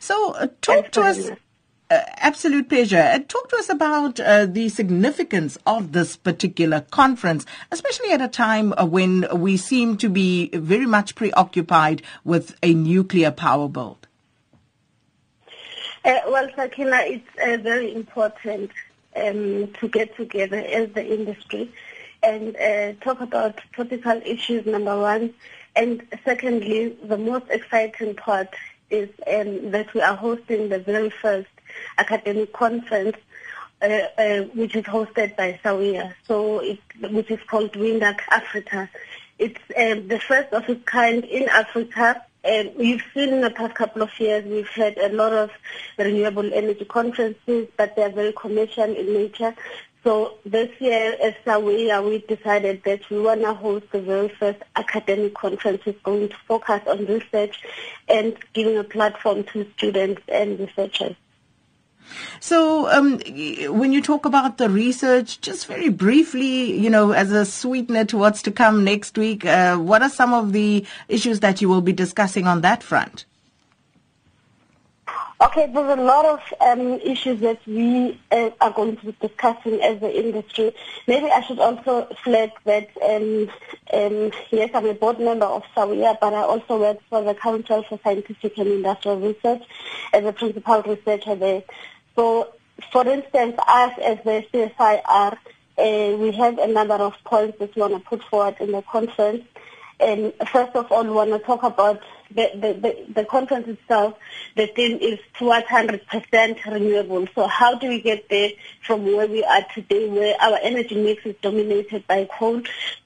So, uh, talk to us. Uh, absolute pleasure. Uh, talk to us about uh, the significance of this particular conference, especially at a time uh, when we seem to be very much preoccupied with a nuclear power build. Uh, well, Sakina, it's very important um, to get together as the industry and talk about topical issues, number one. And secondly, the most exciting part is um, that we are hosting the very first academic conference, uh, uh, which is hosted by SAWEA, so it, which is called WINDAC Africa. It's um, the first of its kind in Africa. And we've seen in the past couple of years, we've had a lot of renewable energy conferences, but they're very commercial in nature. So this year as SAWEA, we decided that we want to host the very first academic conference is going to focus on research and giving a platform to students and researchers. So, um, when you talk about the research, just very briefly, you know, as a sweetener to what's to come next week, uh, what are some of the issues that you will be discussing on that front? Okay, there's a lot of um, issues that we uh, are going to be discussing as the industry. Maybe I should also flag that, um, um, yes, I'm a board member of SAWEA, but I also work for the Council for Scientific and Industrial Research as a principal researcher there. So, for instance, us as the CSIR, uh, we have a number of points that we want to put forward in the conference. And first of all, we want to talk about the, the, the, conference itself. The theme is towards 100% renewable. So how do we get there from where we are today, where our energy mix is dominated by coal,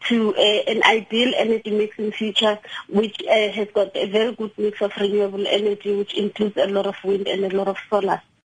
to uh, an ideal energy mix in future, which uh, has got a very good mix of renewable energy, which includes a lot of wind and a lot of solar.